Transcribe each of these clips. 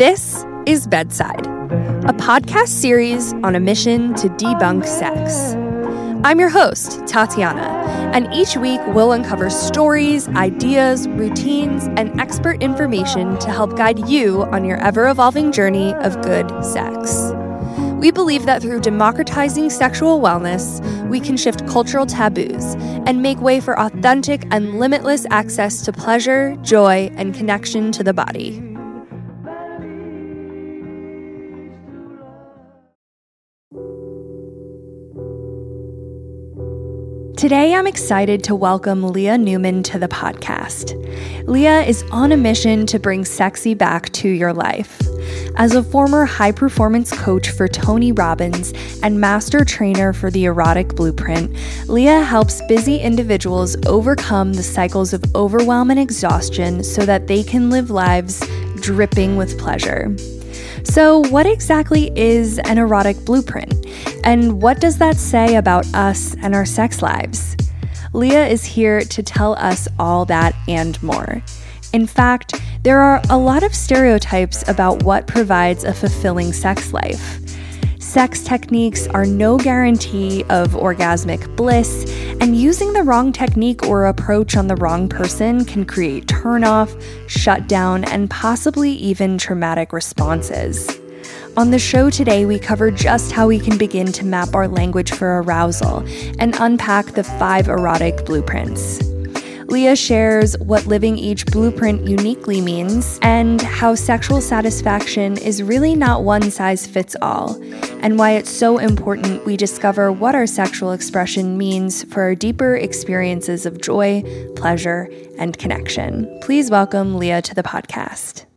This is Bedside, a podcast series on a mission to debunk sex. I'm your host, Tatiana, and each week we'll uncover stories, ideas, routines, and expert information to help guide you on your ever evolving journey of good sex. We believe that through democratizing sexual wellness, we can shift cultural taboos and make way for authentic and limitless access to pleasure, joy, and connection to the body. Today, I'm excited to welcome Leah Newman to the podcast. Leah is on a mission to bring sexy back to your life. As a former high performance coach for Tony Robbins and master trainer for the Erotic Blueprint, Leah helps busy individuals overcome the cycles of overwhelm and exhaustion so that they can live lives dripping with pleasure. So, what exactly is an erotic blueprint? And what does that say about us and our sex lives? Leah is here to tell us all that and more. In fact, there are a lot of stereotypes about what provides a fulfilling sex life. Sex techniques are no guarantee of orgasmic bliss, and using the wrong technique or approach on the wrong person can create turnoff, shutdown, and possibly even traumatic responses. On the show today, we cover just how we can begin to map our language for arousal and unpack the five erotic blueprints. Leah shares what living each blueprint uniquely means and how sexual satisfaction is really not one size fits all, and why it's so important we discover what our sexual expression means for our deeper experiences of joy, pleasure, and connection. Please welcome Leah to the podcast.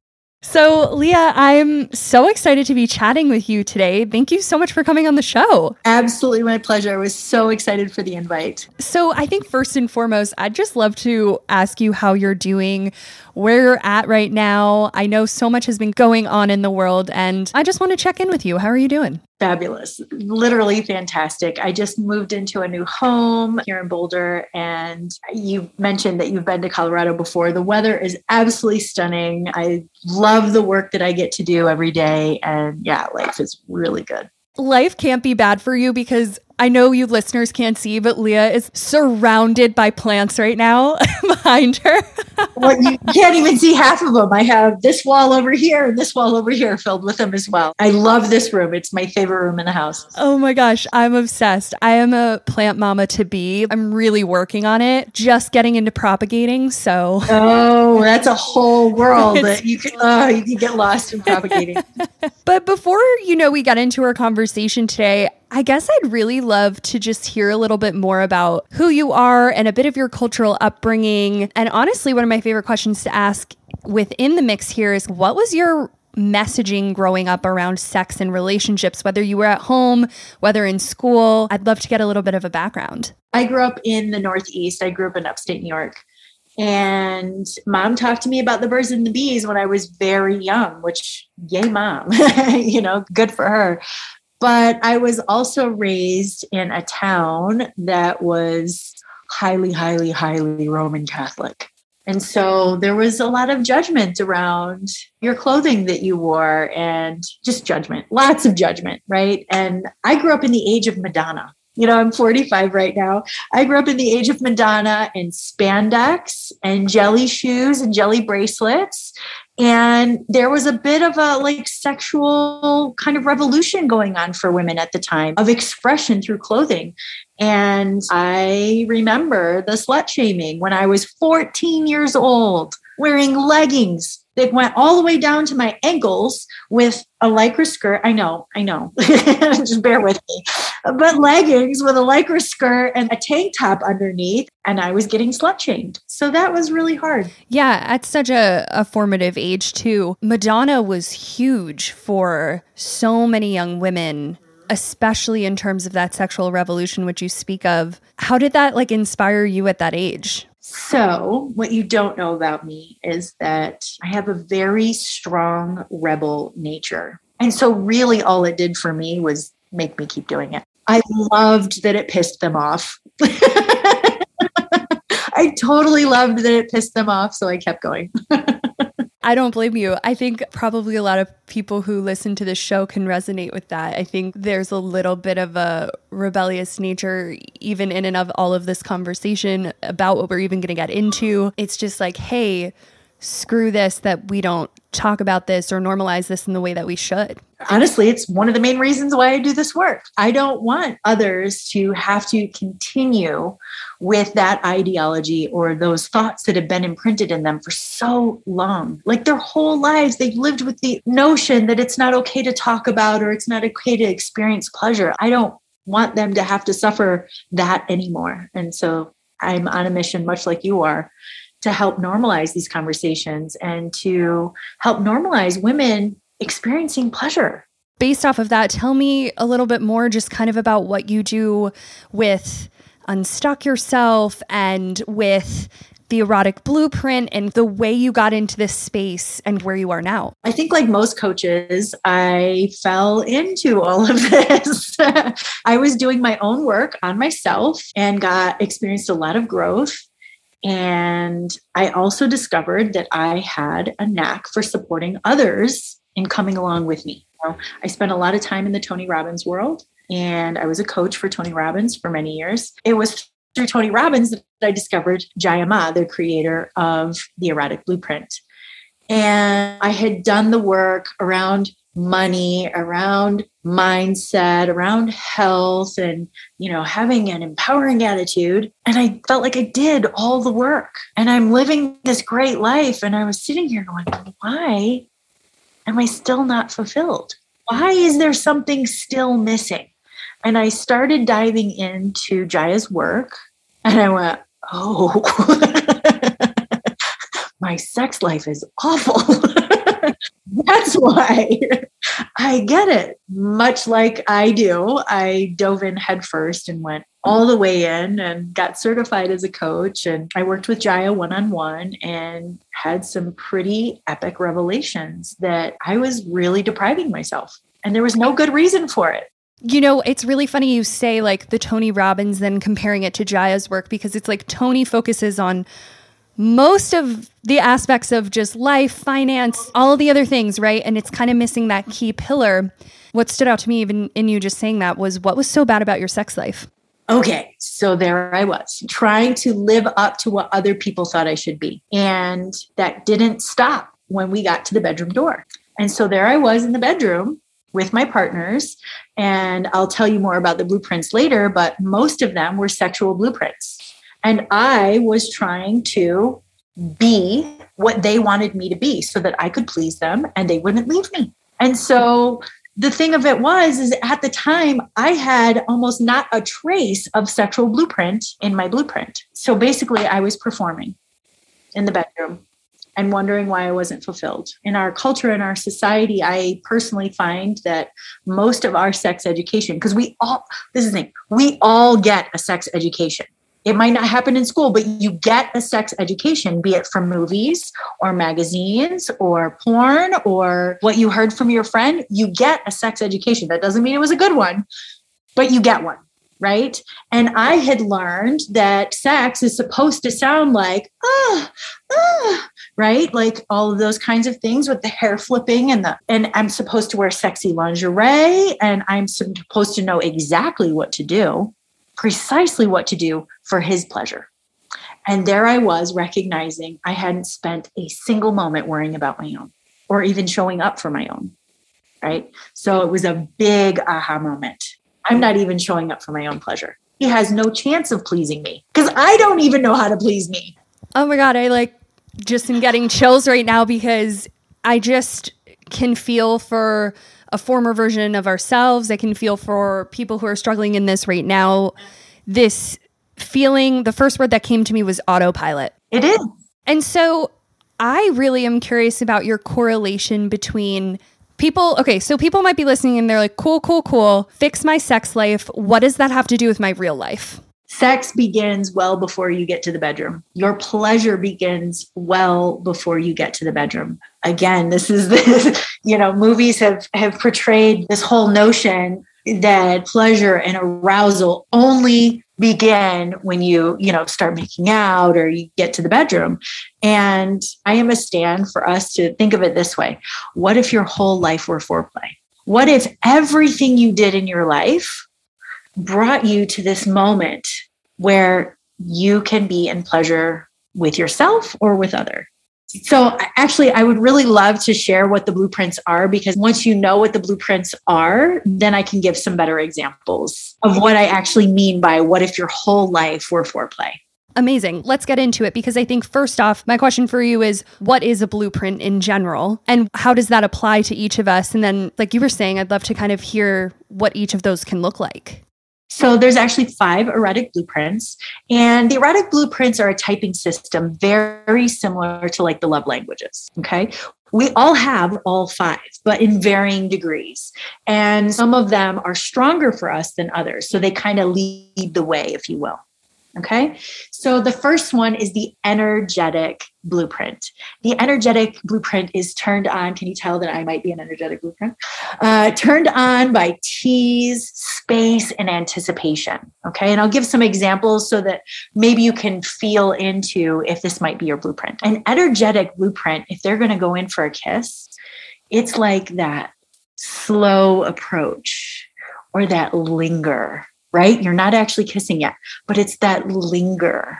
So, Leah, I'm so excited to be chatting with you today. Thank you so much for coming on the show. Absolutely my pleasure. I was so excited for the invite. So, I think first and foremost, I'd just love to ask you how you're doing, where you're at right now. I know so much has been going on in the world, and I just want to check in with you. How are you doing? Fabulous. Literally fantastic. I just moved into a new home here in Boulder, and you mentioned that you've been to Colorado before. The weather is absolutely stunning. I love the work that I get to do every day. And yeah, life is really good. Life can't be bad for you because I know you listeners can't see, but Leah is surrounded by plants right now behind her. well, you can't even see half of them. I have this wall over here and this wall over here filled with them as well. I love this room. It's my favorite room in the house. Oh my gosh, I'm obsessed. I am a plant mama to be. I'm really working on it, just getting into propagating. So, oh, that's a whole world that you can, oh, you can get lost in propagating. but before you know, we got into our conversation today, I guess I'd really love to just hear a little bit more about who you are and a bit of your cultural upbringing. And honestly, one of my favorite questions to ask within the mix here is what was your messaging growing up around sex and relationships, whether you were at home, whether in school? I'd love to get a little bit of a background. I grew up in the Northeast, I grew up in upstate New York. And mom talked to me about the birds and the bees when I was very young, which, yay, mom, you know, good for her. But I was also raised in a town that was highly, highly, highly Roman Catholic. And so there was a lot of judgment around your clothing that you wore and just judgment, lots of judgment, right? And I grew up in the age of Madonna. You know, I'm 45 right now. I grew up in the age of Madonna and spandex and jelly shoes and jelly bracelets and there was a bit of a like sexual kind of revolution going on for women at the time of expression through clothing and i remember the slut shaming when i was 14 years old wearing leggings that went all the way down to my ankles with a lycra skirt. I know, I know. Just bear with me. But leggings with a lycra skirt and a tank top underneath. And I was getting slut shamed. So that was really hard. Yeah, at such a, a formative age, too. Madonna was huge for so many young women especially in terms of that sexual revolution which you speak of how did that like inspire you at that age so, what you don't know about me is that I have a very strong rebel nature. And so, really, all it did for me was make me keep doing it. I loved that it pissed them off. I totally loved that it pissed them off. So, I kept going. I don't blame you. I think probably a lot of people who listen to this show can resonate with that. I think there's a little bit of a rebellious nature, even in and of all of this conversation about what we're even going to get into. It's just like, hey, screw this that we don't talk about this or normalize this in the way that we should. Honestly, it's one of the main reasons why I do this work. I don't want others to have to continue with that ideology or those thoughts that have been imprinted in them for so long. Like their whole lives, they've lived with the notion that it's not okay to talk about or it's not okay to experience pleasure. I don't want them to have to suffer that anymore. And so I'm on a mission, much like you are, to help normalize these conversations and to help normalize women experiencing pleasure. Based off of that, tell me a little bit more just kind of about what you do with Unstuck Yourself and with the erotic blueprint and the way you got into this space and where you are now? I think, like most coaches, I fell into all of this. I was doing my own work on myself and got experienced a lot of growth and I also discovered that I had a knack for supporting others in coming along with me. So I spent a lot of time in the Tony Robbins world, and I was a coach for Tony Robbins for many years. It was through Tony Robbins that I discovered Jaiya Ma, the creator of the Erotic Blueprint. And I had done the work around money, around mindset, around health, and, you know, having an empowering attitude. And I felt like I did all the work and I'm living this great life. And I was sitting here going, why am I still not fulfilled? Why is there something still missing? And I started diving into Jaiya's work and I went, oh, my sex life is awful. That's why I get it. Much like I do, I dove in headfirst and went all the way in and got certified as a coach. And I worked with Jaiya one on one and had some pretty epic revelations that I was really depriving myself. And there was no good reason for it. You know, it's really funny you say like the Tony Robbins, then comparing it to Jaiya's work because it's like Tony focuses on most of the aspects of just life, finance, all the other things, right? And it's kind of missing that key pillar. What stood out to me, even in you just saying that, was what was so bad about your sex life? Okay, so there I was trying to live up to what other people thought I should be. And that didn't stop when we got to the bedroom door. And so there I was in the bedroom with my partners. And I'll tell you more about the blueprints later, but most of them were sexual blueprints. And I was trying to be what they wanted me to be so that I could please them and they wouldn't leave me. And so the thing of it was is at the time I had almost not a trace of sexual blueprint in my blueprint. So basically I was performing in the bedroom and wondering why I wasn't fulfilled. In our culture in our society, I personally find that most of our sex education, because we all, this is the thing, we all get a sex education. It might not happen in school, but you get a sex education, be it from movies or magazines or porn or what you heard from your friend. You get a sex education. That doesn't mean it was a good one, but you get one. Right. And I had learned that sex is supposed to sound like, ah, ah, right? Like all of those kinds of things with the hair flipping and the, and I'm supposed to wear sexy lingerie and I'm supposed to know exactly what to do precisely what to do for his pleasure. And there I was recognizing I hadn't spent a single moment worrying about my own or even showing up for my own. Right. So it was a big aha moment. I'm not even showing up for my own pleasure. He has no chance of pleasing me because I don't even know how to please me. Oh my God. I like just am getting chills right now because I just can feel for a former version of ourselves. I can feel for people who are struggling in this right now. This feeling, the first word that came to me was autopilot. It is. And so I really am curious about your correlation between people. Okay, so people might be listening and they're like, cool, cool, cool, fix my sex life. What does that have to do with my real life? Sex begins well before you get to the bedroom. Your pleasure begins well before you get to the bedroom. Again, this is this, you know, movies have have portrayed this whole notion that pleasure and arousal only begin when you you know start making out or you get to the bedroom and i am a stand for us to think of it this way what if your whole life were foreplay what if everything you did in your life brought you to this moment where you can be in pleasure with yourself or with other so actually i would really love to share what the blueprints are because once you know what the blueprints are then i can give some better examples of what i actually mean by what if your whole life were foreplay Amazing. Let's get into it because I think, first off, my question for you is what is a blueprint in general? And how does that apply to each of us? And then, like you were saying, I'd love to kind of hear what each of those can look like. So there's actually five erotic blueprints, and the erotic blueprints are a typing system very similar to like the love languages. Okay. We all have all five, but in varying degrees. And some of them are stronger for us than others. So they kind of lead the way, if you will. Okay. So the first one is the energetic blueprint. The energetic blueprint is turned on. Can you tell that I might be an energetic blueprint? Uh, turned on by tease, space, and anticipation. Okay. And I'll give some examples so that maybe you can feel into if this might be your blueprint. An energetic blueprint, if they're going to go in for a kiss, it's like that slow approach or that linger right? You're not actually kissing yet, but it's that linger.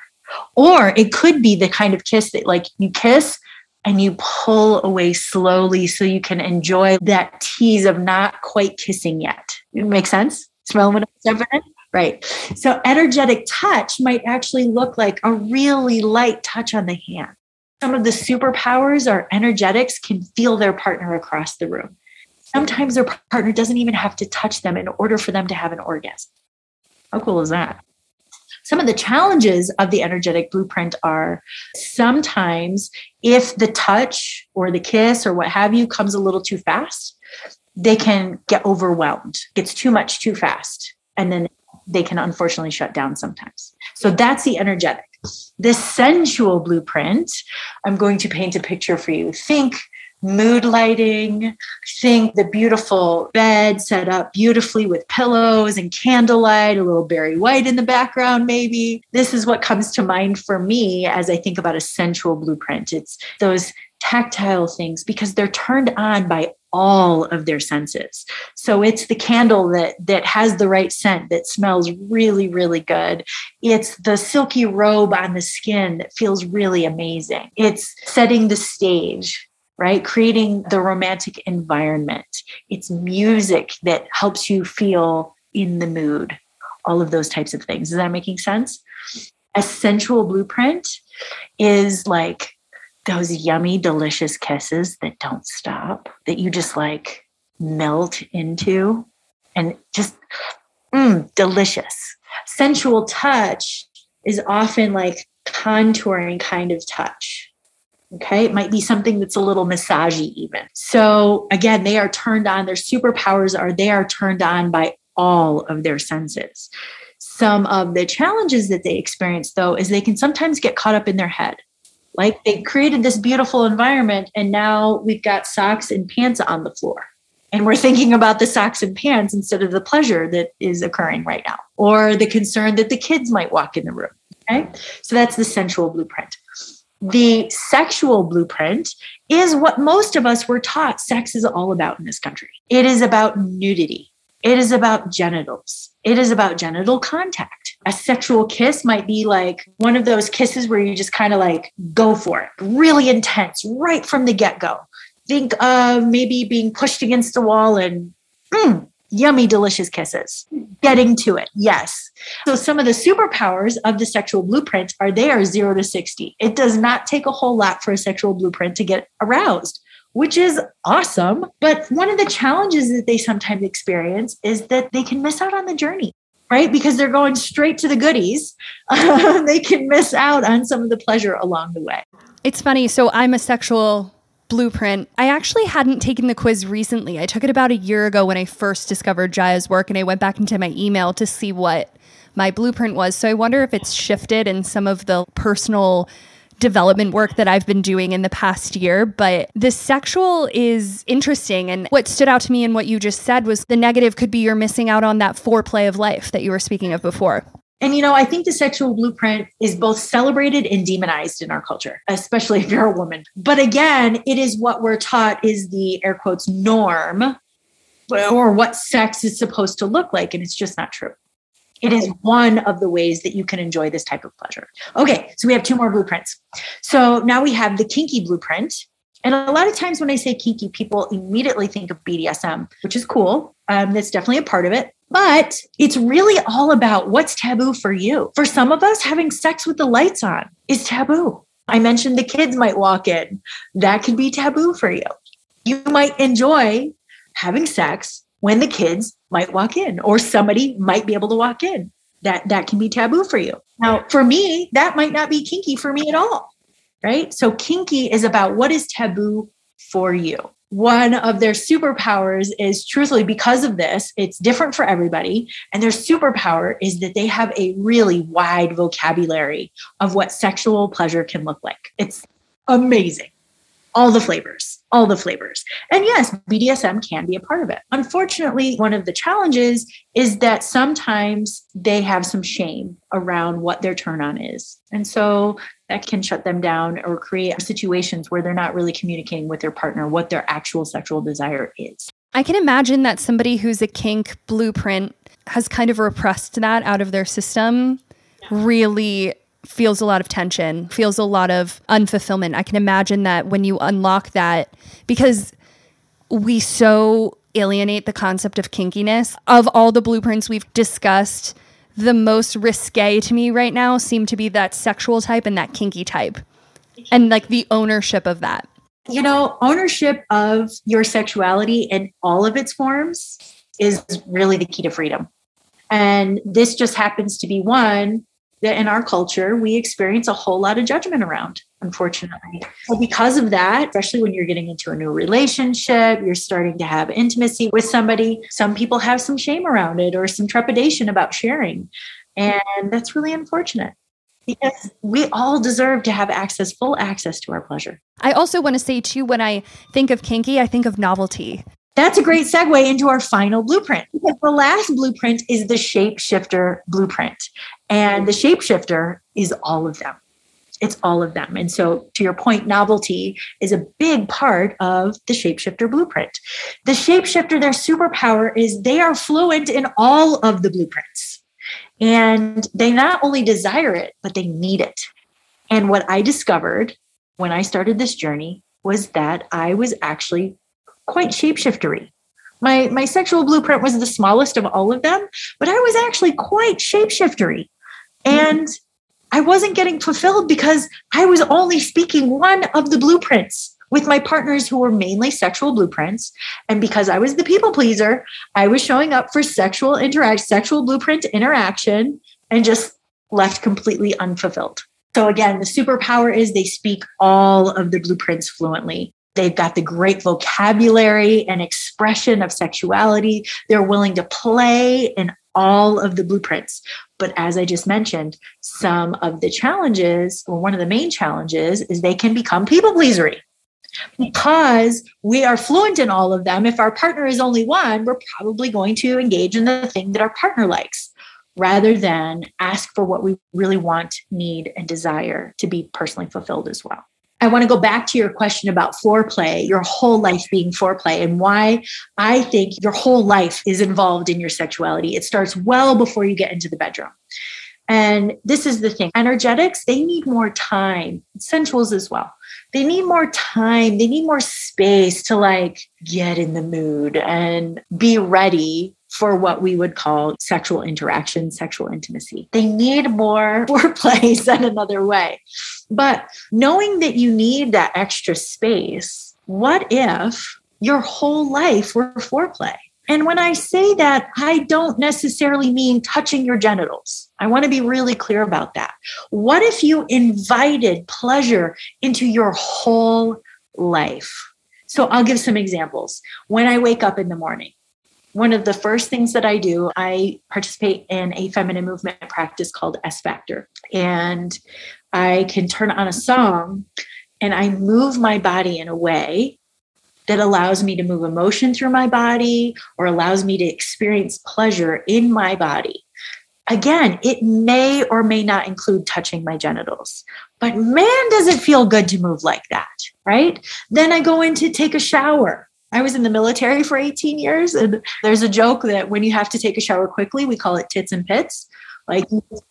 Or it could be the kind of kiss that, like, you kiss and you pull away slowly so you can enjoy that tease of not quite kissing yet. It makes sense? Smell what I'm saying? Right. So, energetic touch might actually look like a really light touch on the hand. Some of the superpowers are energetics can feel their partner across the room. Sometimes their partner doesn't even have to touch them in order for them to have an orgasm. How cool is that? Some of the challenges of the energetic blueprint are sometimes if the touch or the kiss or what have you comes a little too fast, they can get overwhelmed, gets too much too fast. And then they can unfortunately shut down sometimes. So that's the energetic. The sensual blueprint, I'm going to paint a picture for you. Think mood lighting. Think the beautiful bed set up beautifully with pillows and candlelight, a little Barry White in the background, maybe. This is what comes to mind for me as I think about a sensual blueprint. It's those tactile things because they're turned on by all of their senses. So it's the candle that that has the right scent that smells really really good. It's the silky robe on the skin that feels really amazing. It's setting the stage right? Creating the romantic environment. It's music that helps you feel in the mood, all of those types of things. Is that making sense? A sensual blueprint is like those yummy, delicious kisses that don't stop, that you just like melt into and just mm, delicious. Sensual touch is often like contouring kind of touch Okay. It might be something that's a little massagey, even. So, again, they are turned on. Their superpowers are they are turned on by all of their senses. Some of the challenges that they experience, though, is they can sometimes get caught up in their head. Like they created this beautiful environment, and now we've got socks and pants on the floor. And we're thinking about the socks and pants instead of the pleasure that is occurring right now, or the concern that the kids might walk in the room. Okay. So that's the sensual blueprint the sexual blueprint is what most of us were taught sex is all about in this country. It is about nudity. It is about genitals. It is about genital contact. A sexual kiss might be like one of those kisses where you just kind of like go for it, really intense, right from the get go. Think of maybe being pushed against the wall and mm, yummy, delicious kisses. Getting to it, yes. So, some of the superpowers of the sexual blueprint are they are zero to 60. It does not take a whole lot for a sexual blueprint to get aroused, which is awesome. But one of the challenges that they sometimes experience is that they can miss out on the journey. Right? Because they're going straight to the goodies. they can miss out on some of the pleasure along the way. It's funny. So, I'm a sexual blueprint. I actually hadn't taken the quiz recently. I took it about a year ago when I first discovered Jaiya's work and I went back into my email to see what my blueprint was. So I wonder if it's shifted in some of the personal development work that I've been doing in the past year. But the sexual is interesting. And what stood out to me in what you just said was the negative could be you're missing out on that foreplay of life that you were speaking of before. And, you know, I think the sexual blueprint is both celebrated and demonized in our culture, especially if you're a woman. But again, it is what we're taught is the air quotes norm or what sex is supposed to look like. And it's just not true. It is one of the ways that you can enjoy this type of pleasure. Okay, so we have two more blueprints. So now we have the kinky blueprint. And a lot of times when I say kinky, people immediately think of BDSM, which is cool. Um, that's definitely a part of it. But it's really all about what's taboo for you. For some of us, having sex with the lights on is taboo. I mentioned the kids might walk in. That could be taboo for you. You might enjoy having sex when the kids might walk in or somebody might be able to walk in. That that can be taboo for you. Now, for me, that might not be kinky for me at all. Right? So kinky is about what is taboo for you one of their superpowers is truthfully because of this, it's different for everybody. And their superpower is that they have a really wide vocabulary of what sexual pleasure can look like. It's amazing. All the flavors all the flavors. And yes, BDSM can be a part of it. Unfortunately, one of the challenges is that sometimes they have some shame around what their turn on is. And so that can shut them down or create situations where they're not really communicating with their partner what their actual sexual desire is. I can imagine that somebody who's a kink blueprint has kind of repressed that out of their system really feels a lot of tension, feels a lot of unfulfillment. I can imagine that when you unlock that, because we so alienate the concept of kinkiness, of all the blueprints we've discussed, the most risque to me right now seem to be that sexual type and that kinky type, and like the ownership of that. You know, ownership of your sexuality in all of its forms is really the key to freedom. And this just happens to be one that in our culture we experience a whole lot of judgment around unfortunately. So because of that especially when you're getting into a new relationship you're starting to have intimacy with somebody some people have some shame around it or some trepidation about sharing. And that's really unfortunate because we all deserve to have access full access to our pleasure. I also want to say too when i think of kinky i think of novelty that's a great segue into our final blueprint because the last blueprint is the shapeshifter blueprint. And the shapeshifter is all of them. It's all of them. And so, to your point, novelty is a big part of the shapeshifter blueprint. The shapeshifter, their superpower is they are fluent in all of the blueprints. And they not only desire it, but they need it. And what I discovered when I started this journey was that I was actually quite shapeshiftery. My, my sexual blueprint was the smallest of all of them, but I was actually quite shapeshiftery. And I wasn't getting fulfilled because I was only speaking one of the blueprints with my partners who were mainly sexual blueprints. And because I was the people pleaser, I was showing up for sexual interact, sexual blueprint interaction and just left completely unfulfilled. So again, the superpower is they speak all of the blueprints fluently. They've got the great vocabulary and expression of sexuality. They're willing to play in all of the blueprints. But as I just mentioned, some of the challenges, or one of the main challenges, is they can become people pleasery. Because we are fluent in all of them, if our partner is only one, we're probably going to engage in the thing that our partner likes rather than ask for what we really want, need, and desire to be personally fulfilled as well. I want to go back to your question about foreplay, your whole life being foreplay, and why I think your whole life is involved in your sexuality. It starts well before you get into the bedroom. And this is the thing energetics, they need more time, sensuals as well. They need more time, they need more space to like get in the mood and be ready for what we would call sexual interaction, sexual intimacy. They need more foreplay said another way. But knowing that you need that extra space, what if your whole life were foreplay? And when I say that, I don't necessarily mean touching your genitals. I want to be really clear about that. What if you invited pleasure into your whole life? So I'll give some examples. When I wake up in the morning, one of the first things that I do, I participate in a feminine movement practice called S Factor. And I can turn on a song and I move my body in a way that allows me to move emotion through my body or allows me to experience pleasure in my body. Again, it may or may not include touching my genitals, but man, does it feel good to move like that, right? Then I go in to take a shower. I was in the military for 18 years, and there's a joke that when you have to take a shower quickly, we call it tits and pits. Like,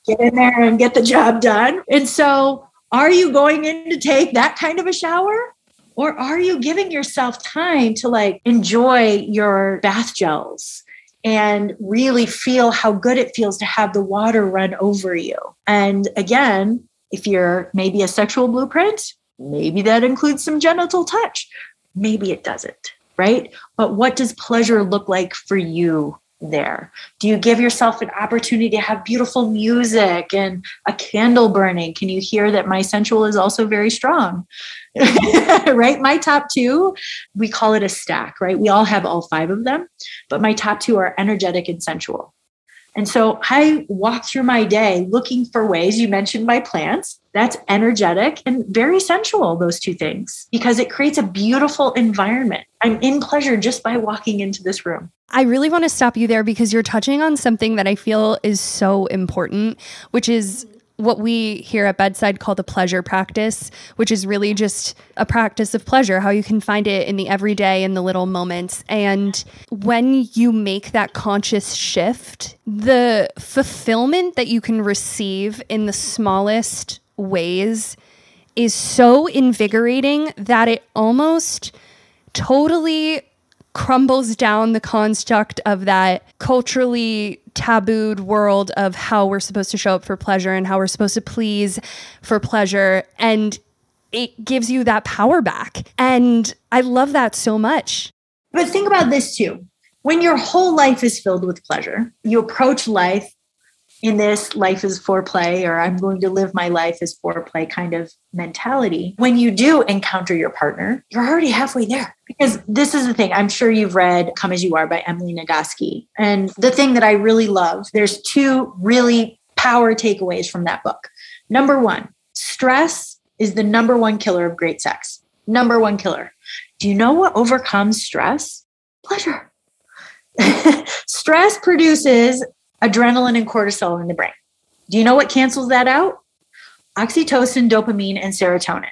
get in there and get the job done. And so, are you going in to take that kind of a shower? Or are you giving yourself time to like enjoy your bath gels and really feel how good it feels to have the water run over you? And again, if you're maybe a sexual blueprint, maybe that includes some genital touch. Maybe it doesn't, right? But what does pleasure look like for you there? Do you give yourself an opportunity to have beautiful music and a candle burning? Can you hear that my sensual is also very strong? right? My top two, we call it a stack, right? We all have all five of them, but my top two are energetic and sensual. And so I walk through my day looking for ways. You mentioned my plants. That's energetic and very sensual, those two things, because it creates a beautiful environment. I'm in pleasure just by walking into this room. I really want to stop you there because you're touching on something that I feel is so important, which is what we here at Bedside call the pleasure practice, which is really just a practice of pleasure, how you can find it in the everyday, in the little moments. And when you make that conscious shift, the fulfillment that you can receive in the smallest ways is so invigorating that it almost totally crumbles down the construct of that culturally tabooed world of how we're supposed to show up for pleasure and how we're supposed to please for pleasure. And it gives you that power back. And I love that so much. But think about this too. When your whole life is filled with pleasure, you approach life in this life is foreplay or I'm going to live my life as foreplay kind of mentality. When you do encounter your partner, you're already halfway there. Because this is the thing, I'm sure you've read Come As You Are by Emily Nagoski. And the thing that I really love, there's two really power takeaways from that book. Number one, stress is the number one killer of great sex. Number one killer. Do you know what overcomes stress? Pleasure. stress produces adrenaline and cortisol in the brain. Do you know what cancels that out? Oxytocin, dopamine, and serotonin,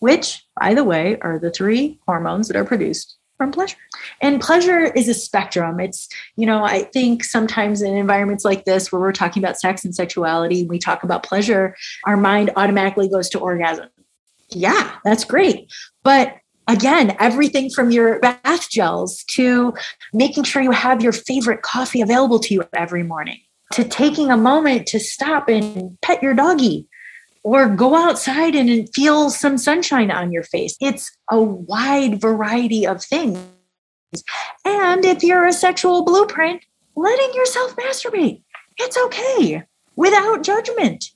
which, by the way, are the three hormones that are produced from pleasure. And pleasure is a spectrum. It's, you know, I think sometimes in environments like this where we're talking about sex and sexuality, we talk about pleasure, our mind automatically goes to orgasm. Yeah, that's great. But again, everything from your bath gels to making sure you have your favorite coffee available to you every morning, to taking a moment to stop and pet your doggy or go outside and feel some sunshine on your face. It's a wide variety of things. And if you're a sexual blueprint, letting yourself masturbate, it's okay without judgment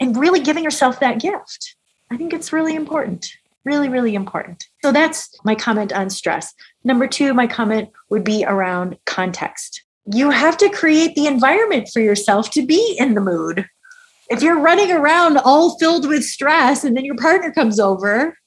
and really giving yourself that gift. I think it's really important. Really, really important. So that's my comment on stress. Number two, my comment would be around context. You have to create the environment for yourself to be in the mood. If you're running around all filled with stress and then your partner comes over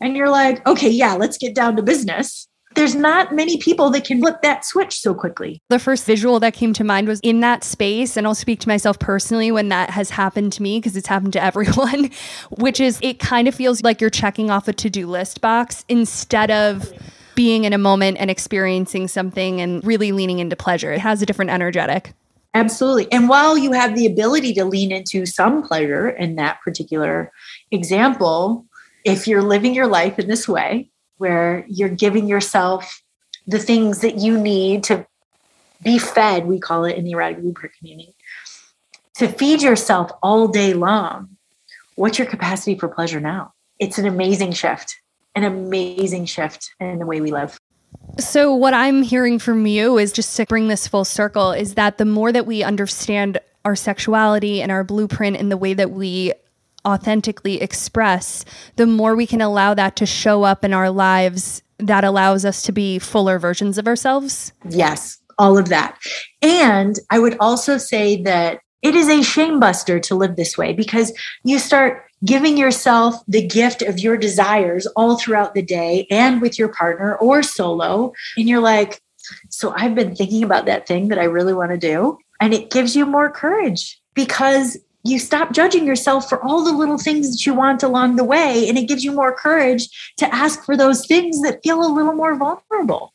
and you're like, okay, yeah, let's get down to business there's not many people that can flip that switch so quickly. The first visual that came to mind was in that space, and I'll speak to myself personally when that has happened to me because it's happened to everyone, which is it kind of feels like you're checking off a to do list box instead of being in a moment and experiencing something and really leaning into pleasure. It has a different energetic. Absolutely. And while you have the ability to lean into some pleasure in that particular example, if you're living your life in this way, where you're giving yourself the things that you need to be fed, we call it in the erotic blueprint community, to feed yourself all day long. What's your capacity for pleasure now? It's an amazing shift, an amazing shift in the way we live. So, what I'm hearing from you is just to bring this full circle is that the more that we understand our sexuality and our blueprint and the way that we authentically express, the more we can allow that to show up in our lives that allows us to be fuller versions of ourselves. Yes, all of that. And I would also say that it is a shame buster to live this way because you start giving yourself the gift of your desires all throughout the day and with your partner or solo. And you're like, so I've been thinking about that thing that I really want to do. and it gives you more courage because you stop judging yourself for all the little things that you want along the way and it gives you more courage to ask for those things that feel a little more vulnerable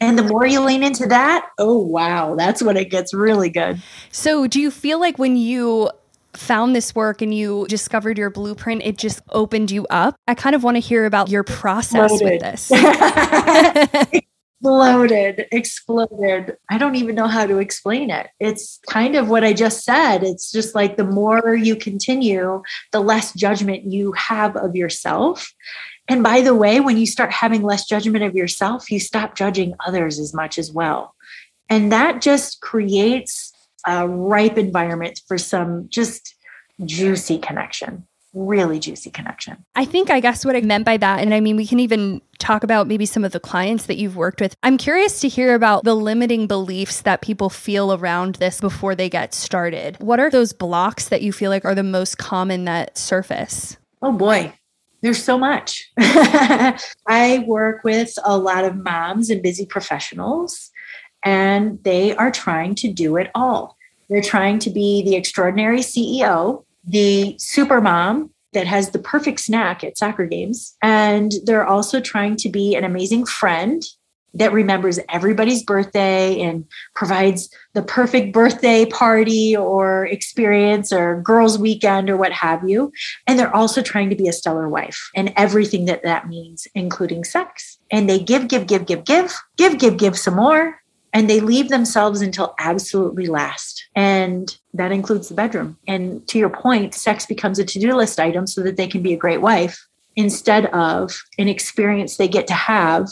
and the more you lean into that oh wow that's when it gets really good so do you feel like when you found this work and you discovered your blueprint, it just opened you up. I kind of want to hear about your process with this. exploded, exploded. I don't even know how to explain it. It's kind of what I just said. It's just like the more you continue, the less judgment you have of yourself. And by the way, when you start having less judgment of yourself, you stop judging others as much as well. And that just creates a ripe environment for some just juicy connection really juicy connection. I think I guess what I meant by that, and I mean, we can even talk about maybe some of the clients that you've worked with. I'm curious to hear about the limiting beliefs that people feel around this before they get started. What are those blocks that you feel like are the most common that surface? Oh boy, there's so much. I work with a lot of moms and busy professionals, and they are trying to do it all. They're trying to be the extraordinary CEO the super mom that has the perfect snack at soccer games. And they're also trying to be an amazing friend that remembers everybody's birthday and provides the perfect birthday party or experience or girls' weekend or what have you. And they're also trying to be a stellar wife and everything that that means, including sex. And they give, give, give, give, give, give, give, give some more and they leave themselves until absolutely last. And that includes the bedroom. And to your point, sex becomes a to do list item so that they can be a great wife instead of an experience they get to have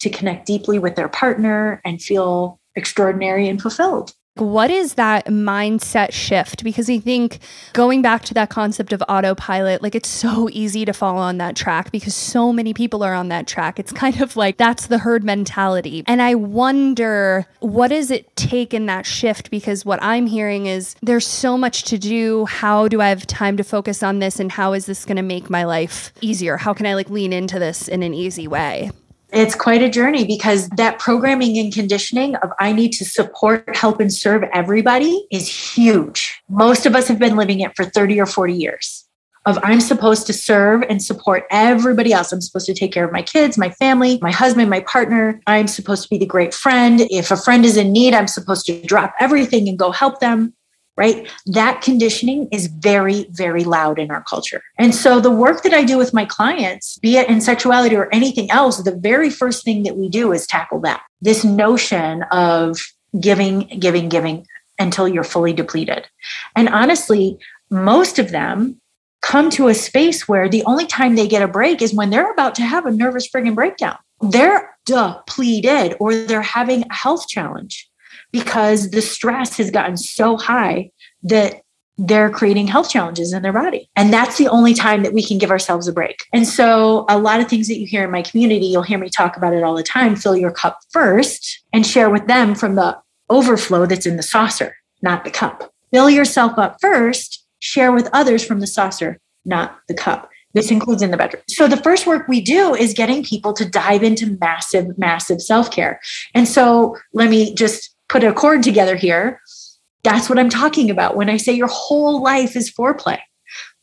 to connect deeply with their partner and feel extraordinary and fulfilled. What is that mindset shift? Because I think going back to that concept of autopilot, like it's so easy to fall on that track because so many people are on that track. It's kind of like that's the herd mentality. And I wonder what does it take in that shift? Because what I'm hearing is there's so much to do. How do I have time to focus on this? And how is this going to make my life easier? How can I like lean into this in an easy way? It's quite a journey because that programming and conditioning of I need to support, help, and serve everybody is huge. Most of us have been living it for 30 or 40 years of I'm supposed to serve and support everybody else. I'm supposed to take care of my kids, my family, my husband, my partner. I'm supposed to be the great friend. If a friend is in need, I'm supposed to drop everything and go help them right? That conditioning is very, very loud in our culture. And so the work that I do with my clients, be it in sexuality or anything else, the very first thing that we do is tackle that this notion of giving, giving, giving until you're fully depleted. And honestly, most of them come to a space where the only time they get a break is when they're about to have a nervous friggin' breakdown. They're depleted or they're having a health challenge because the stress has gotten so high that they're creating health challenges in their body. And that's the only time that we can give ourselves a break. And so, a lot of things that you hear in my community, you'll hear me talk about it all the time fill your cup first and share with them from the overflow that's in the saucer, not the cup. Fill yourself up first, share with others from the saucer, not the cup. This includes in the bedroom. So, the first work we do is getting people to dive into massive, massive self care. And so, let me just put a chord together here. That's what I'm talking about when I say your whole life is foreplay.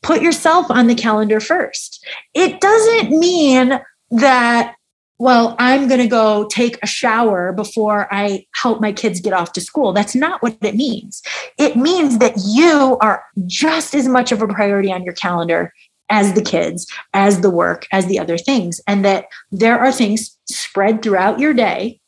Put yourself on the calendar first. It doesn't mean that, well, I'm going to go take a shower before I help my kids get off to school. That's not what it means. It means that you are just as much of a priority on your calendar as the kids, as the work, as the other things, and that there are things spread throughout your day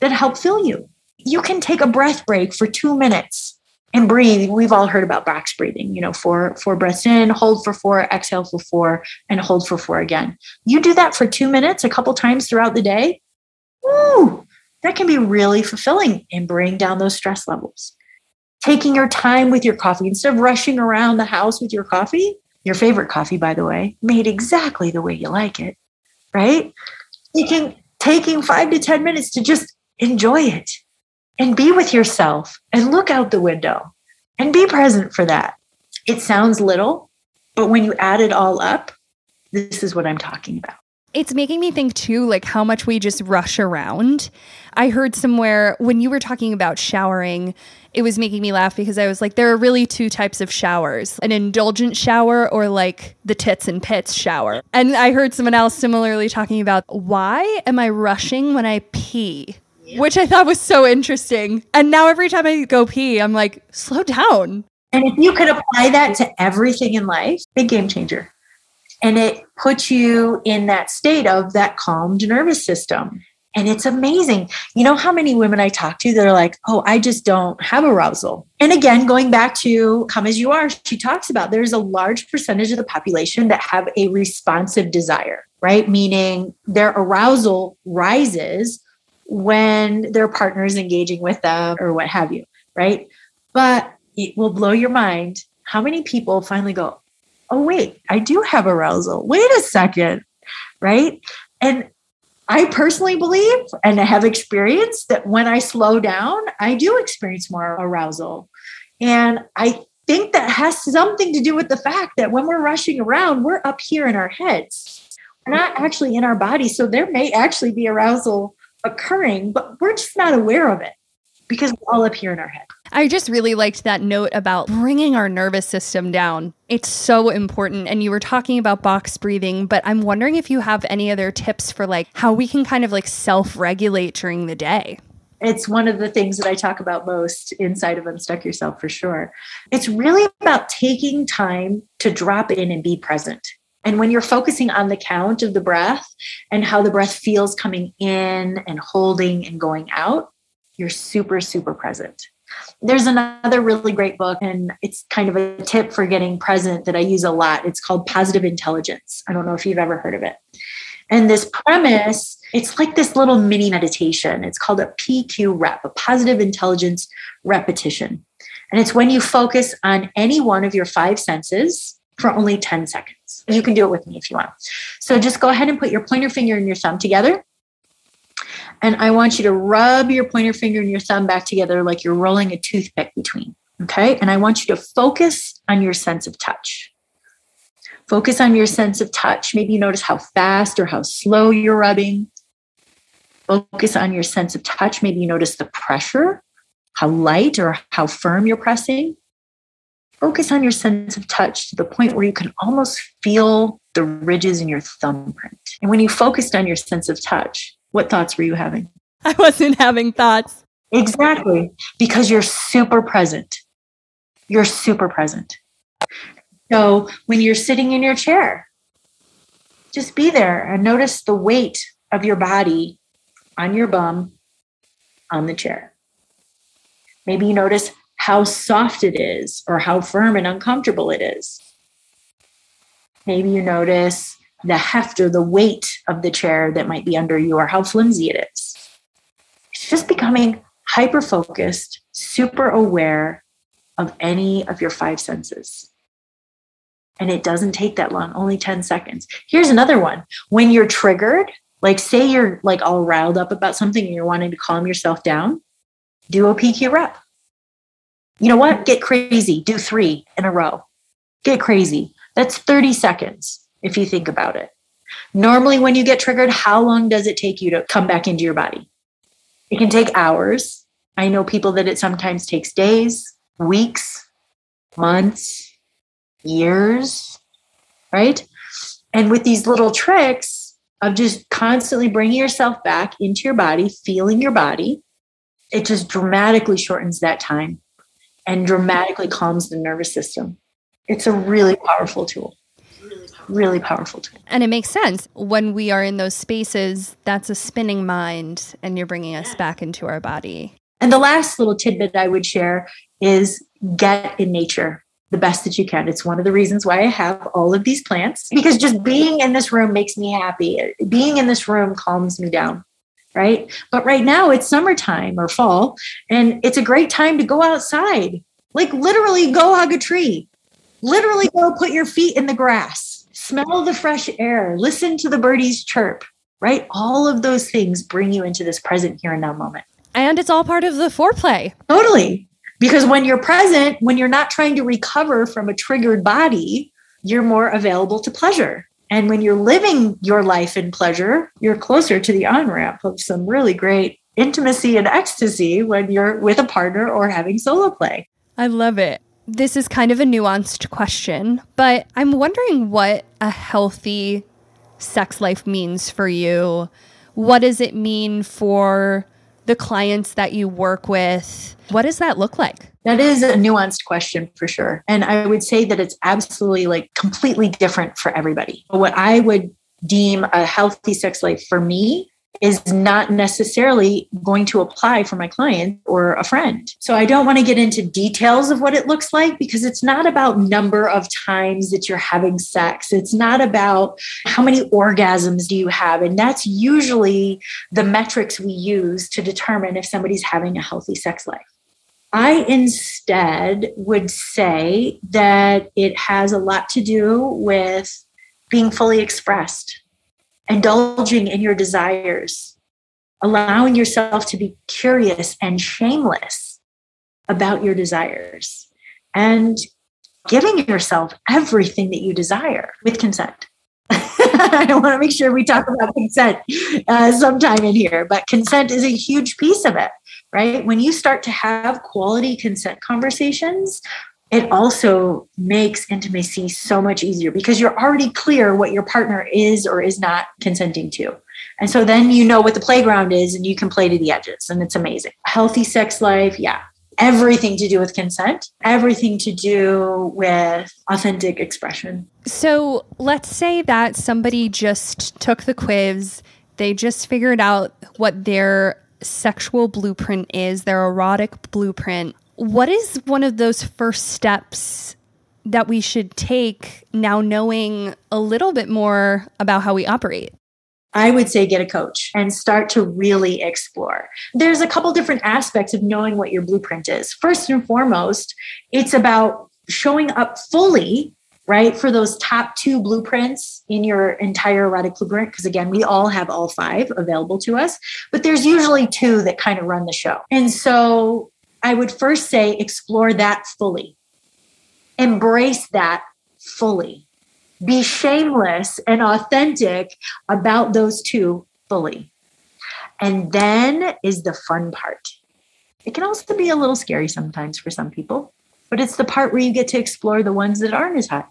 that help fill you you can take a breath break for two minutes and breathe. We've all heard about box breathing, you know, four, four breaths in, hold for four, exhale for four, and hold for four again. You do that for two minutes a couple times throughout the day. Woo, that can be really fulfilling and bring down those stress levels. Taking your time with your coffee instead of rushing around the house with your coffee, your favorite coffee, by the way, made exactly the way you like it, right? Taking taking five to 10 minutes to just enjoy it and be with yourself and look out the window and be present for that. It sounds little, but when you add it all up, this is what I'm talking about. It's making me think too, like how much we just rush around. I heard somewhere when you were talking about showering, it was making me laugh because I was like, there are really two types of showers an indulgent shower or like the tits and pits shower. And I heard someone else similarly talking about why am I rushing when I pee? Which I thought was so interesting. And now every time I go pee, I'm like, slow down. And if you could apply that to everything in life, big game changer. And it puts you in that state of that calmed nervous system. And it's amazing. You know how many women I talk to that are like, oh, I just don't have arousal. And again, going back to come as you are, she talks about there's a large percentage of the population that have a responsive desire, right? Meaning their arousal rises when their partner is engaging with them or what have you, right? But it will blow your mind how many people finally go, oh, wait, I do have arousal. Wait a second, right? And I personally believe and I have experienced that when I slow down, I do experience more arousal. And I think that has something to do with the fact that when we're rushing around, we're up here in our heads. We're not actually in our body. So there may actually be arousal occurring, but we're just not aware of it because we're all up here in our head. I just really liked that note about bringing our nervous system down. It's so important. And you were talking about box breathing, but I'm wondering if you have any other tips for like how we can kind of like self regulate during the day. It's one of the things that I talk about most inside of Unstuck Yourself for sure. It's really about taking time to drop in and be present. And when you're focusing on the count of the breath and how the breath feels coming in and holding and going out, you're super, super present. There's another really great book, and it's kind of a tip for getting present that I use a lot. It's called Positive Intelligence. I don't know if you've ever heard of it. And this premise, it's like this little mini meditation. It's called a PQ rep, a positive intelligence repetition. And it's when you focus on any one of your five senses for only 10 seconds. You can do it with me if you want. So just go ahead and put your pointer finger and your thumb together and I want you to rub your pointer finger and your thumb back together like you're rolling a toothpick between. Okay. And I want you to focus on your sense of touch. Focus on your sense of touch. Maybe you notice how fast or how slow you're rubbing. Focus on your sense of touch. Maybe you notice the pressure, how light or how firm you're pressing. Focus on your sense of touch to the point where you can almost feel the ridges in your thumbprint. And when you focused on your sense of touch, what thoughts were you having? I wasn't having thoughts. Exactly. Because you're super present. You're super present. So when you're sitting in your chair, just be there and notice the weight of your body on your bum on the chair. Maybe you notice how soft it is or how firm and uncomfortable it is. Maybe you notice the heft or the weight of the chair that might be under you or how flimsy it is. It's just becoming hyper focused, super aware of any of your five senses. And it doesn't take that long, only 10 seconds. Here's another one. When you're triggered, like say you're like all riled up about something and you're wanting to calm yourself down, do a PQ rep. You know what? Get crazy. Do three in a row. Get crazy. That's 30 seconds if you think about it. Normally, when you get triggered, how long does it take you to come back into your body? It can take hours. I know people that it sometimes takes days, weeks, months, years, right? And with these little tricks of just constantly bringing yourself back into your body, feeling your body, it just dramatically shortens that time and dramatically calms the nervous system. It's a really powerful tool really powerful tool. And it makes sense. When we are in those spaces, that's a spinning mind, and you're bringing us back into our body. And the last little tidbit I would share is get in nature the best that you can. It's one of the reasons why I have all of these plants because just being in this room makes me happy. Being in this room calms me down. Right. But right now it's summertime or fall, and it's a great time to go outside. Like literally go hug a tree, literally go put your feet in the grass smell the fresh air, listen to the birdies chirp, right? All of those things bring you into this present here and now moment. And it's all part of the foreplay. Totally. Because when you're present, when you're not trying to recover from a triggered body, you're more available to pleasure. And when you're living your life in pleasure, you're closer to the on ramp of some really great intimacy and ecstasy when you're with a partner or having solo play. I love it. This is kind of a nuanced question, but I'm wondering what a healthy sex life means for you. What does it mean for the clients that you work with? What does that look like? That is a nuanced question for sure. And I would say that it's absolutely like completely different for everybody. What I would deem a healthy sex life for me is not necessarily going to apply for my client or a friend. So I don't want to get into details of what it looks like because it's not about number of times that you're having sex. It's not about how many orgasms do you have and that's usually the metrics we use to determine if somebody's having a healthy sex life. I instead would say that it has a lot to do with being fully expressed indulging in your desires, allowing yourself to be curious and shameless about your desires, and giving yourself everything that you desire with consent. I want to make sure we talk about consent uh, sometime in here, but consent is a huge piece of it, right? When you start to have quality consent conversations, it also makes intimacy so much easier because you're already clear what your partner is or is not consenting to. And so then you know what the playground is and you can play to the edges and it's amazing. Healthy sex life, yeah. Everything to do with consent, everything to do with authentic expression. So let's say that somebody just took the quiz, they just figured out what their sexual blueprint is, their erotic blueprint what is one of those first steps that we should take now knowing a little bit more about how we operate? I would say get a coach and start to really explore. There's a couple different aspects of knowing what your blueprint is. First and foremost, it's about showing up fully, right, for those top two blueprints in your entire erotic blueprint. Because again, we all have all five available to us, but there's usually two that kind of run the show. And so I would first say explore that fully, embrace that fully, be shameless and authentic about those two fully. And then is the fun part. It can also be a little scary sometimes for some people, but it's the part where you get to explore the ones that aren't as hot,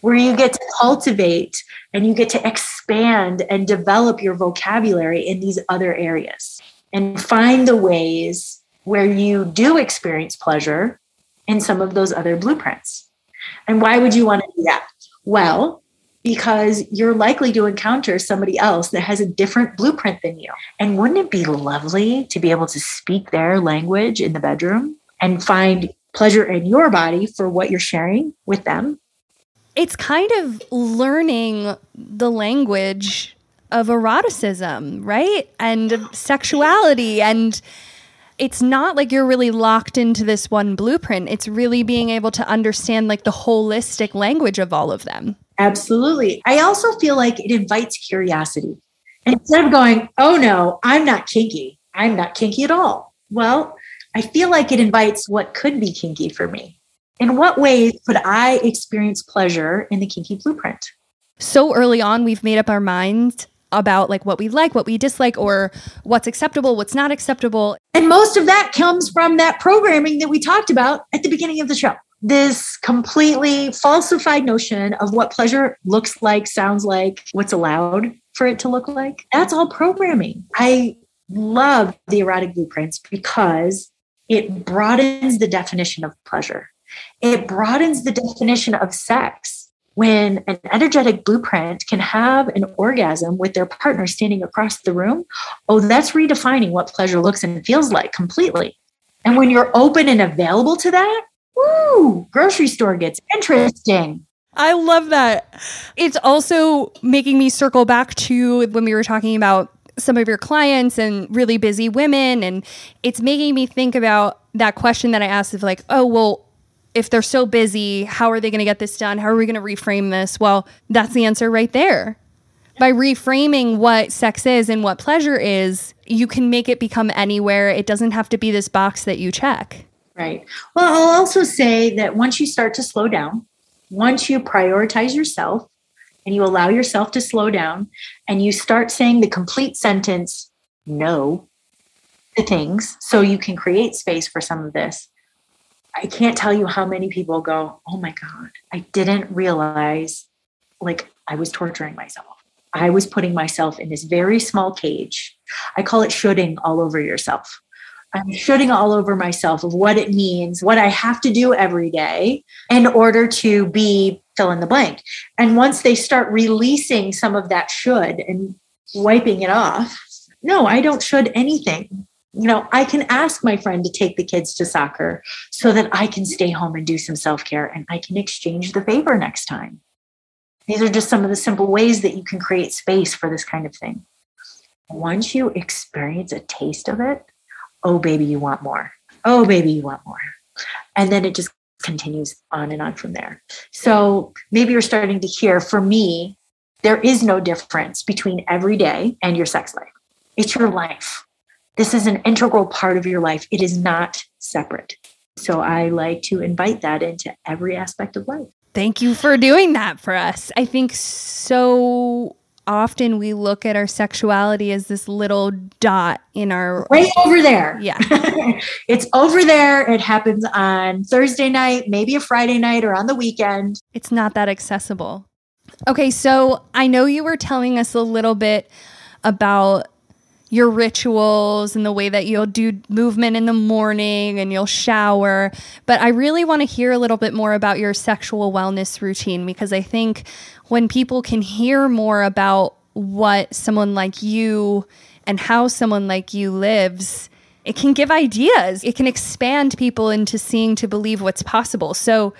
where you get to cultivate and you get to expand and develop your vocabulary in these other areas and find the ways where you do experience pleasure in some of those other blueprints. And why would you want to do that? Well, because you're likely to encounter somebody else that has a different blueprint than you. And wouldn't it be lovely to be able to speak their language in the bedroom and find pleasure in your body for what you're sharing with them? It's kind of learning the language of eroticism, right? And sexuality and it's not like you're really locked into this one blueprint. It's really being able to understand like the holistic language of all of them. Absolutely. I also feel like it invites curiosity. Instead of going, oh no, I'm not kinky. I'm not kinky at all. Well, I feel like it invites what could be kinky for me. In what ways could I experience pleasure in the kinky blueprint? So early on, we've made up our minds about like what we like, what we dislike, or what's acceptable, what's not acceptable. And most of that comes from that programming that we talked about at the beginning of the show. This completely falsified notion of what pleasure looks like, sounds like, what's allowed for it to look like. That's all programming. I love the erotic blueprints because it broadens the definition of pleasure. It broadens the definition of sex when an energetic blueprint can have an orgasm with their partner standing across the room, oh, that's redefining what pleasure looks and feels like completely. And when you're open and available to that, woo, grocery store gets interesting. I love that. It's also making me circle back to when we were talking about some of your clients and really busy women. And it's making me think about that question that I asked of like, oh, well, if they're so busy, how are they going to get this done? How are we going to reframe this? Well, that's the answer right there. By reframing what sex is and what pleasure is, you can make it become anywhere. It doesn't have to be this box that you check. Right. Well, I'll also say that once you start to slow down, once you prioritize yourself, and you allow yourself to slow down and you start saying the complete sentence, no, to things so you can create space for some of this. I can't tell you how many people go, Oh my God, I didn't realize like I was torturing myself. I was putting myself in this very small cage. I call it shoulding all over yourself. I'm shooting all over myself of what it means, what I have to do every day in order to be fill in the blank. And once they start releasing some of that should and wiping it off, no, I don't should anything. You know, I can ask my friend to take the kids to soccer so that I can stay home and do some self care and I can exchange the favor next time. These are just some of the simple ways that you can create space for this kind of thing. Once you experience a taste of it, oh, baby, you want more. Oh, baby, you want more. And then it just continues on and on from there. So maybe you're starting to hear for me, there is no difference between every day and your sex life. It's your life. This is an integral part of your life. It is not separate. So I like to invite that into every aspect of life. Thank you for doing that for us. I think so often we look at our sexuality as this little dot in our right over there. Yeah. it's over there. It happens on Thursday night, maybe a Friday night or on the weekend. It's not that accessible. Okay, so I know you were telling us a little bit about your rituals and the way that you'll do movement in the morning and you'll shower. But I really want to hear a little bit more about your sexual wellness routine because I think when people can hear more about what someone like you and how someone like you lives, it can give ideas. It can expand people into seeing to believe what's possible. So,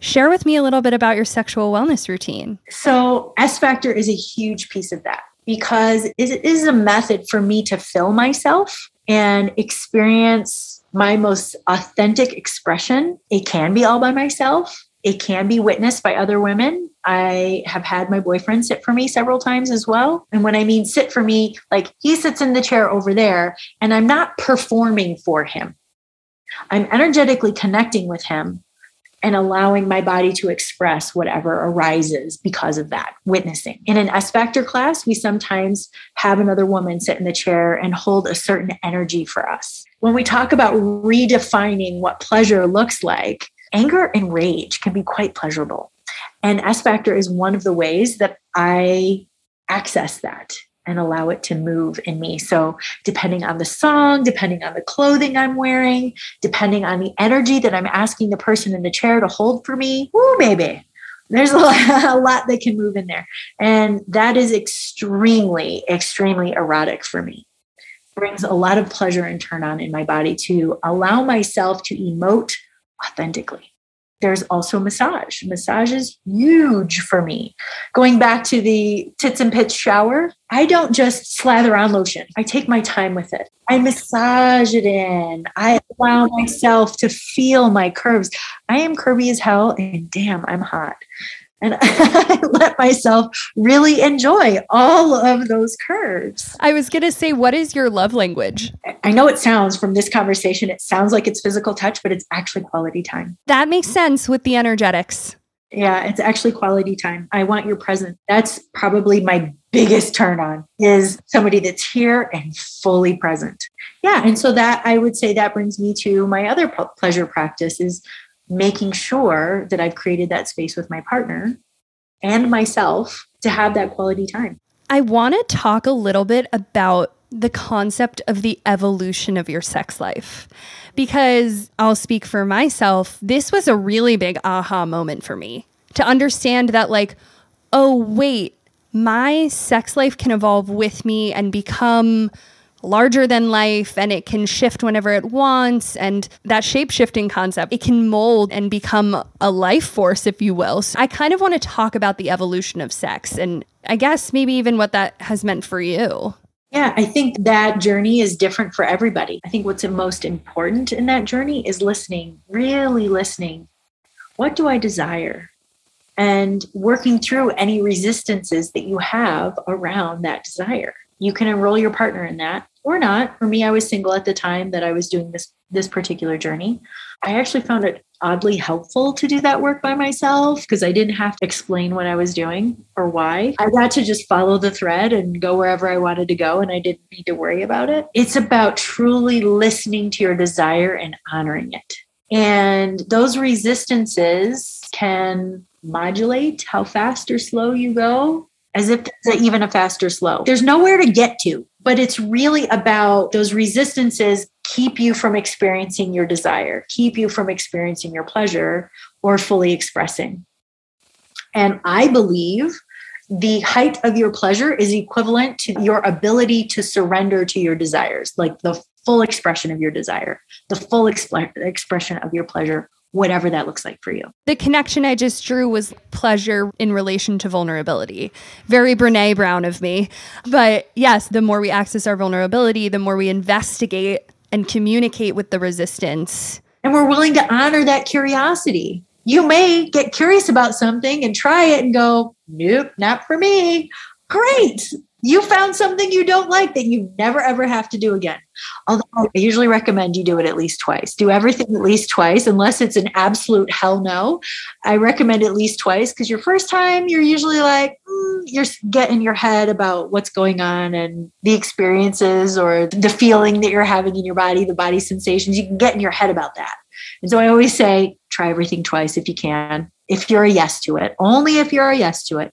share with me a little bit about your sexual wellness routine. So, S Factor is a huge piece of that because it is a method for me to fill myself and experience my most authentic expression. It can be all by myself. It can be witnessed by other women. I have had my boyfriend sit for me several times as well. And when I mean sit for me, like he sits in the chair over there and I'm not performing for him. I'm energetically connecting with him and allowing my body to express whatever arises because of that witnessing. In an S Factor class, we sometimes have another woman sit in the chair and hold a certain energy for us. When we talk about redefining what pleasure looks like, anger and rage can be quite pleasurable. And S Factor is one of the ways that I access that and allow it to move in me. So, depending on the song, depending on the clothing I'm wearing, depending on the energy that I'm asking the person in the chair to hold for me, woo, baby, there's a lot, a lot that can move in there. And that is extremely, extremely erotic for me. Brings a lot of pleasure and turn on in my body to allow myself to emote authentically there's also massage. Massage is huge for me. Going back to the tits and pits shower, I don't just slather on lotion. I take my time with it. I massage it in. I allow myself to feel my curves. I am curvy as hell and damn, I'm hot and I let myself really enjoy all of those curves. I was going to say, what is your love language? I know it sounds from this conversation, it sounds like it's physical touch, but it's actually quality time. That makes sense with the energetics. Yeah, it's actually quality time. I want your presence. That's probably my biggest turn on is somebody that's here and fully present. Yeah, and so that I would say that brings me to my other pleasure practice is making sure that I've created that space with my partner and myself to have that quality time. I want to talk a little bit about the concept of the evolution of your sex life. Because I'll speak for myself, this was a really big aha moment for me to understand that, like, oh, wait, my sex life can evolve with me and become larger than life and it can shift whenever it wants. And that shape shifting concept, it can mold and become a life force, if you will. So I kind of want to talk about the evolution of sex and I guess maybe even what that has meant for you. Yeah, I think that journey is different for everybody. I think what's most important in that journey is listening, really listening. What do I desire? And working through any resistances that you have around that desire. You can enroll your partner in that or not. For me, I was single at the time that I was doing this this particular journey. I actually found it oddly helpful to do that work by myself because I didn't have to explain what I was doing or why. I got to just follow the thread and go wherever I wanted to go and I didn't need to worry about it. It's about truly listening to your desire and honoring it. And those resistances can modulate how fast or slow you go as if it's even a faster slow. There's nowhere to get to, but it's really about those resistances keep you from experiencing your desire, keep you from experiencing your pleasure or fully expressing. And I believe the height of your pleasure is equivalent to your ability to surrender to your desires, like the full expression of your desire, the full exp- expression of your pleasure whatever that looks like for you. The connection I just drew was pleasure in relation to vulnerability. Very Brene Brown of me. But yes, the more we access our vulnerability, the more we investigate and communicate with the resistance. And we're willing to honor that curiosity. You may get curious about something and try it and go, nope, not for me. Great you found something you don't like that you never ever have to do again. Although I usually recommend you do it at least twice. Do everything at least twice, unless it's an absolute hell no. I recommend at least twice because your first time, you're usually like, mm, you're getting your head about what's going on and the experiences or the feeling that you're having in your body, the body sensations. You can get in your head about that. And so I always say, try everything twice if you can if you're a yes to it, only if you're a yes to it.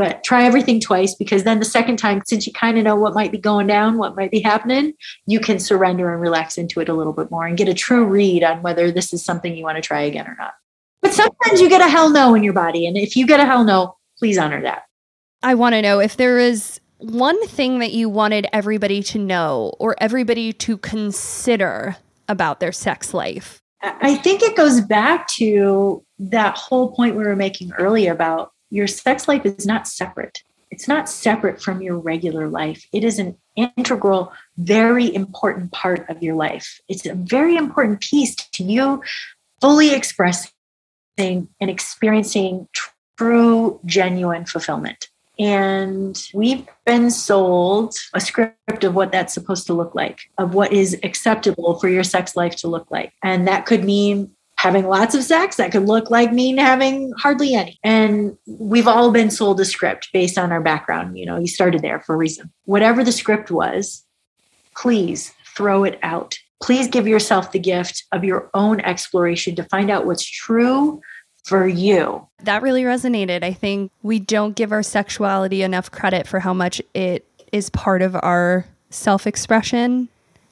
But try everything twice because then the second time, since you kind of know what might be going down, what might be happening, you can surrender and relax into it a little bit more and get a true read on whether this is something you want to try again or not. But sometimes you get a hell no in your body. And if you get a hell no, please honor that. I want to know if there is one thing that you wanted everybody to know or everybody to consider about their sex life. I think it goes back to that whole point we were making earlier about your sex life is not separate. It's not separate from your regular life. It is an integral, very important part of your life. It's a very important piece to you fully expressing and experiencing true, genuine fulfillment. And we've been sold a script of what that's supposed to look like, of what is acceptable for your sex life to look like. And that could mean having lots of sex. That could look like me having hardly any. And we've all been sold a script based on our background. You know, you started there for a reason. Whatever the script was, please throw it out. Please give yourself the gift of your own exploration to find out what's true for you. That really resonated. I think we don't give our sexuality enough credit for how much it is part of our self expression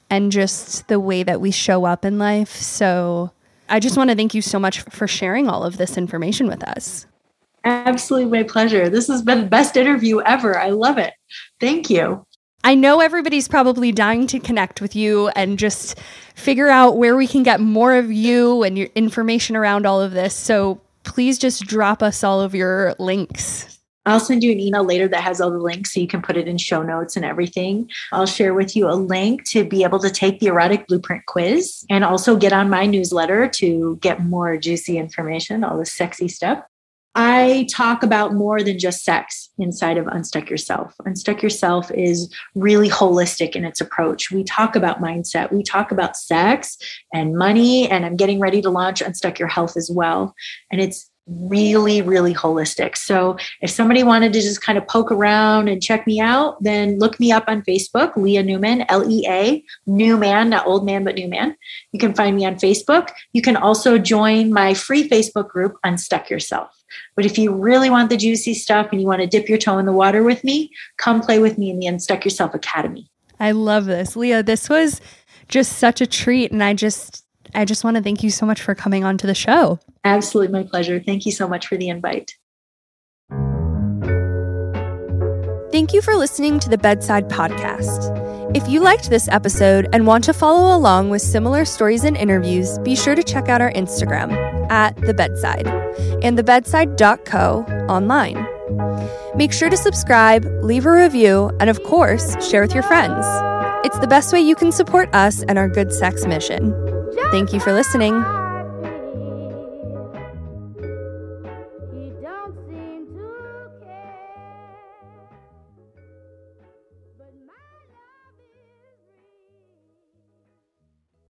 and just the way that we show up in life. So I just want to thank you so much for sharing all of this information with us. Absolutely my pleasure. This has been the best interview ever. I love it. Thank you. I know everybody's probably dying to connect with you and just figure out where we can get more of you and your information around all of this. So please just drop us all of your links. I'll send you an email later that has all the links so you can put it in show notes and everything. I'll share with you a link to be able to take the erotic blueprint quiz and also get on my newsletter to get more juicy information, all the sexy stuff. I talk about more than just sex inside of Unstuck Yourself. Unstuck Yourself is really holistic in its approach. We talk about mindset, we talk about sex and money, and I'm getting ready to launch Unstuck Your Health as well. And it's really, really holistic. So if somebody wanted to just kind of poke around and check me out, then look me up on Facebook, Leah Newman, L E A, new man, not old man, but new man. You can find me on Facebook. You can also join my free Facebook group, Unstuck Yourself. But if you really want the juicy stuff and you want to dip your toe in the water with me, come play with me in the Unstuck Yourself Academy. I love this. Leah, this was just such a treat. And I just I just want to thank you so much for coming on to the show. Absolutely my pleasure. Thank you so much for the invite. Thank you for listening to the Bedside Podcast. If you liked this episode and want to follow along with similar stories and interviews, be sure to check out our Instagram at The Bedside and thebedside.co online. Make sure to subscribe, leave a review, and of course, share with your friends. It's the best way you can support us and our good sex mission. Thank you for listening.